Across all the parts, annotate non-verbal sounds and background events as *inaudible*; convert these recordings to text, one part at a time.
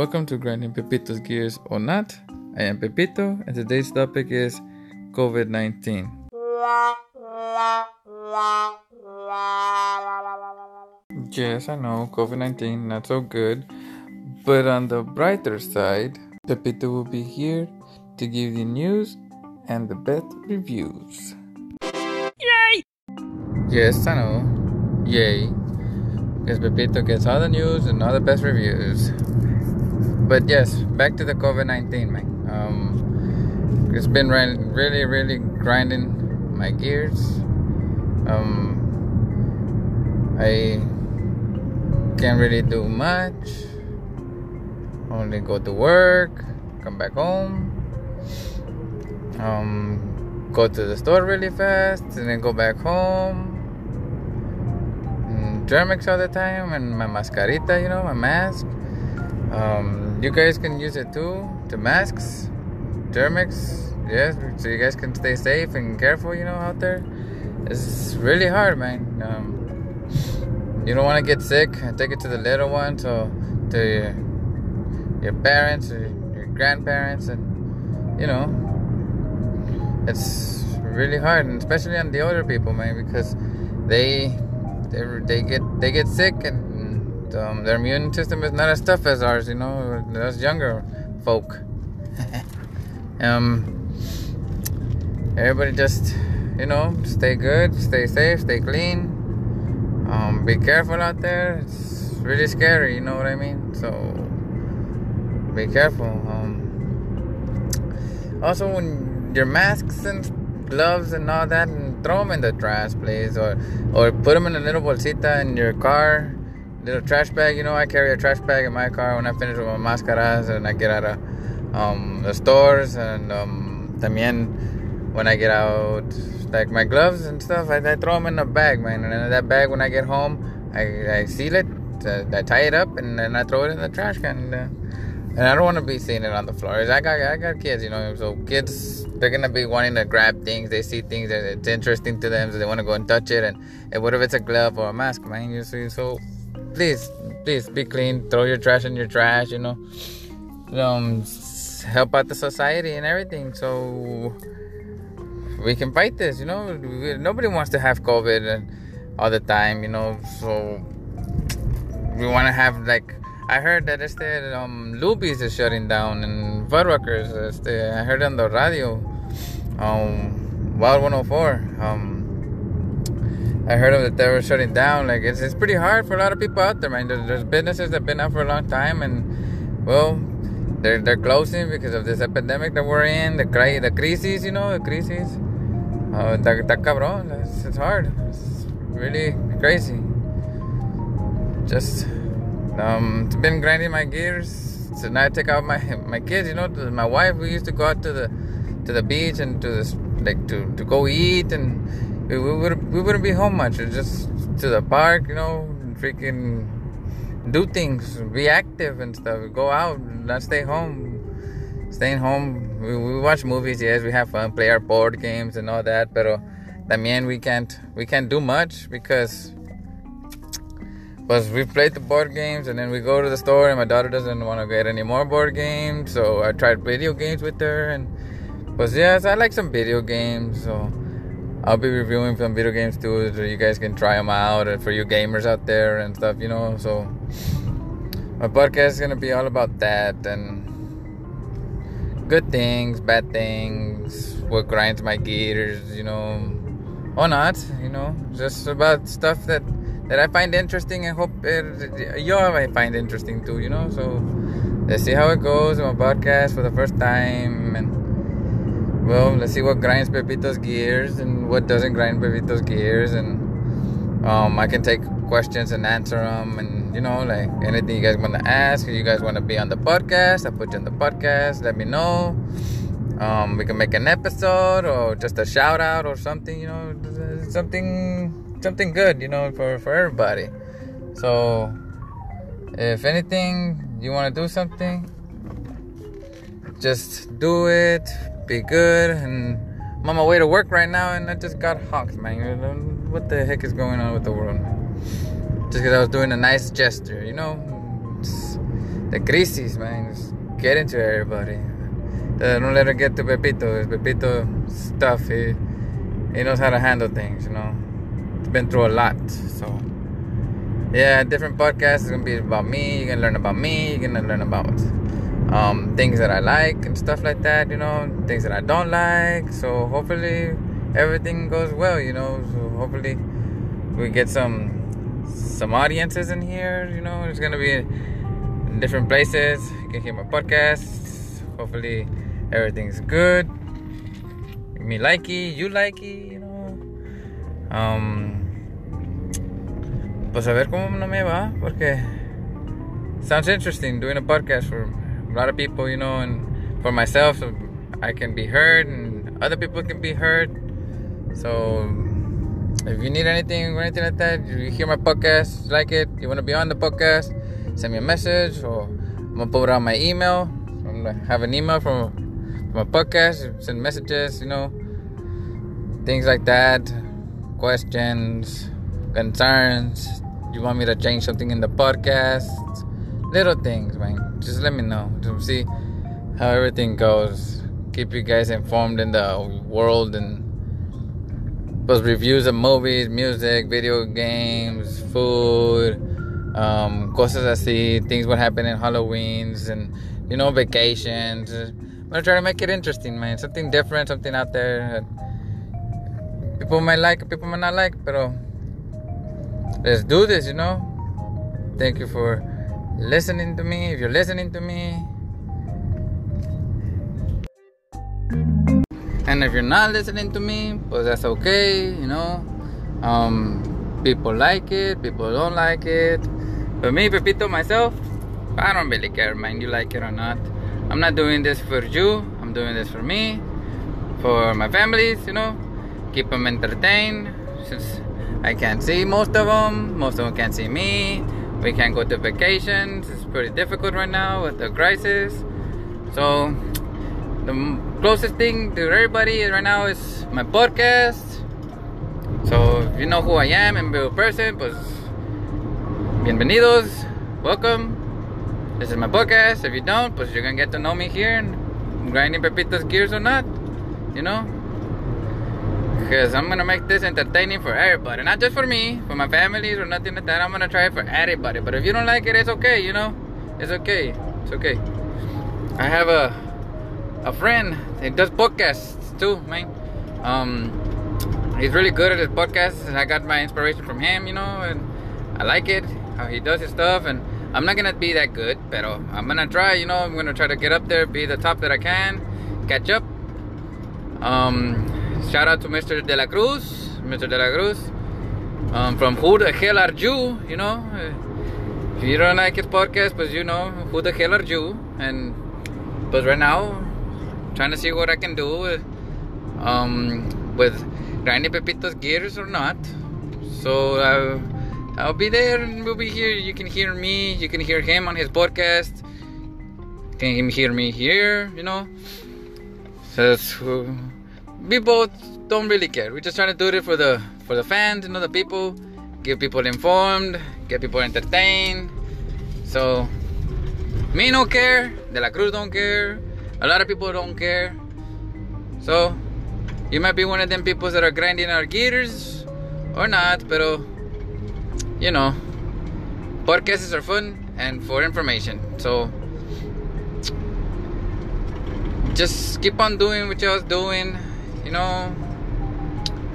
Welcome to Grinding Pepito's Gears or Not. I am Pepito, and today's topic is COVID 19. Yes, I know, COVID 19, not so good. But on the brighter side, Pepito will be here to give you news and the best reviews. Yay! Yes, I know. Yay. Because Pepito gets all the news and all the best reviews. But yes, back to the COVID 19, man. Um, it's been really, really grinding my gears. Um, I can't really do much. Only go to work, come back home, um, go to the store really fast, and then go back home. And Germ-X all the time, and my mascarita, you know, my mask. Um, you guys can use it too to masks, Germ-X, yes, so you guys can stay safe and careful, you know, out there. It's really hard, man. Um, you don't want to get sick. And take it to the little one, so to your, your parents or your grandparents, and you know, it's really hard, and especially on the older people, man, because they they they get they get sick and um, their immune system is not as tough as ours, you know, us younger folk. *laughs* um, everybody just, you know, stay good, stay safe, stay clean. Um, be careful out there. It's really scary, you know what I mean? So be careful. Um, also, when your masks and gloves and all that, and throw them in the trash, please, or or put them in a little bolsita in your car little trash bag. You know, I carry a trash bag in my car when I finish with my mascaras and I get out of um, the stores and um, también when I get out, like my gloves and stuff, I, I, throw them in a bag, man. And that bag, when I get home, I, I seal it, uh, I tie it up, and then I throw it in the trash can. And, uh, and I don't want to be seeing it on the floor. I got I got kids, you know, so kids they're gonna be wanting to grab things. They see things that it's interesting to them, so they want to go and touch it. And, and what if it's a glove or a mask, man? You see, so please, please be clean. Throw your trash in your trash. You know, um, help out the society and everything. So we can fight this. You know, nobody wants to have COVID and all the time. You know, so we want to have like. I heard that it's the um, Luby's is shutting down and Fuddruckers. The, I heard on the radio, um, Wild 104. Um, I heard of that they were shutting down. Like it's, it's pretty hard for a lot of people out there, man. There's, there's businesses that've been out for a long time, and well, they're they're closing because of this epidemic that we're in. The cri- the crisis, you know, the crisis. Uh, that, that cabrón. It's, it's hard. It's really crazy. Just um, it's been grinding my gears. So now I take out my my kids. You know, my wife. We used to go out to the to the beach and to the like to to go eat and we, would we wouldn't be home much. Just to the park, you know, freaking do things, be active and stuff. Go out, not stay home. Staying home, we, we watch movies. Yes, we have fun, play our board games and all that. But también we can't we can't do much because because we played the board games and then we go to the store and my daughter doesn't want to get any more board games so i tried video games with her and but yes i like some video games so I'll be reviewing some video games too, so you guys can try them out, and for you gamers out there and stuff, you know. So my podcast is gonna be all about that and good things, bad things, what grinds my gears, you know, or not, you know, just about stuff that that I find interesting and hope you all might find interesting too, you know. So let's see how it goes my podcast for the first time and well, let's see what grinds Pepito's gears and what doesn't grind Pepito's gears, and um, I can take questions and answer them, and you know, like anything you guys want to ask, or you guys want to be on the podcast, I put you on the podcast. Let me know. Um, we can make an episode or just a shout out or something, you know, something something good, you know, for for everybody. So, if anything, you want to do something, just do it be good. And I'm on my way to work right now, and I just got honked, man. What the heck is going on with the world? Just because I was doing a nice gesture, you know? The crisis, man. Just get into everybody. Don't let her get to Pepito. Pepito stuff. He, he knows how to handle things, you know. He's been through a lot, so yeah, different podcasts is gonna be about me. You're gonna learn about me. You're gonna learn about um, things that I like and stuff like that. You know, things that I don't like. So hopefully everything goes well. You know, so hopefully we get some some audiences in here. You know, it's gonna be different places. You can hear my podcasts. Hopefully everything's good. Me likey, you likey. You know. Um pues a ver cómo no me va, porque sounds interesting doing a podcast for a lot of people, you know, and for myself, I can be heard and other people can be heard. So if you need anything or anything like that, you hear my podcast, like it, you want to be on the podcast, send me a message or I'm gonna put out my email. I'm gonna have an email from, from a podcast, send messages, you know, things like that, questions concerns, you want me to change something in the podcast, little things, man. Just let me know. Just see how everything goes. Keep you guys informed in the world and post reviews of movies, music, video games, food, um, cosas así, things what happen in Halloween's and you know vacations. I'm gonna try to make it interesting, man. Something different, something out there. People might like, people might not like, but let's do this, you know. Thank you for listening to me. If you're listening to me, and if you're not listening to me, well, that's okay, you know. Um, people like it, people don't like it. But me, Pepito, myself, I don't really care, man. You like it or not. I'm not doing this for you. I'm doing this for me, for my families, you know. Keep them entertained. Since I can't see most of them. Most of them can't see me. We can't go to vacations. It's pretty difficult right now with the crisis. So the closest thing to everybody right now is my podcast. So if you know who I am in real person, pues bienvenidos, welcome. This is my podcast. If you don't, pues you're gonna get to know me here and grinding Pepito's gears or not, you know because I'm gonna make this entertaining for everybody, not just for me, for my families or nothing like that. I'm gonna try it for everybody. But if you don't like it, it's okay. You know, it's okay. It's okay. I have a a friend. He does podcasts too, man. Um, he's really good at his podcasts, and I got my inspiration from him. You know, and I like it how he does his stuff. And I'm not gonna be that good, but I'm gonna try. You know, I'm gonna try to get up there, be the top that I can, catch up. Um, shout out to Mr. De La Cruz, Mr. De La Cruz, um, from Who the Hell Are You, you know. If you don't like his podcast, but you know, who the hell are you? And but right now, trying to see what I can do with, um, with grinding Pepito's gears or not. So uh, I'll be there and we'll be here. You can hear me, you can hear him on his podcast. Can can hear me here, you know. So we both don't really care. We're just trying to do it for the for the fans, you know, the people, get people informed, get people entertained. So me don't care, De La Cruz don't care, a lot of people don't care. So you might be one of them people that are grinding our gears or not, pero you know, podcasts are fun and for information. So just keep on doing what y'all's doing you know,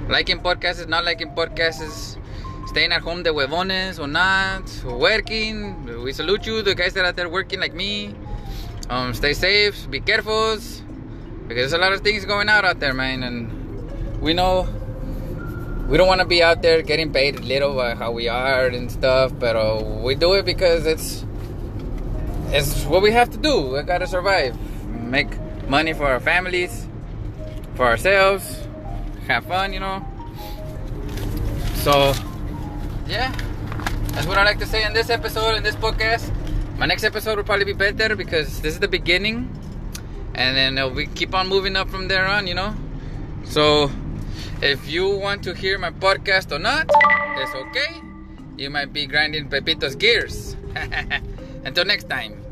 liking podcasts, not liking podcasts, staying at home de huevones or not, working. We salute you, the guys that are there working like me. Um, stay safe, be careful, because there's a lot of things going out out there, man. And we know we don't want to be out there getting paid little by how we are and stuff, but uh, we do it because it's it's what we have to do. We gotta survive, make money for our families for ourselves, have fun, you know. So, yeah, that's what I like to say in this episode, in this podcast. My next episode will probably be better because this is the beginning, and then uh, we keep on moving up from there on, you know. So, if you want to hear my podcast or not, it's okay. You might be grinding Pepito's gears. *laughs* Until next time.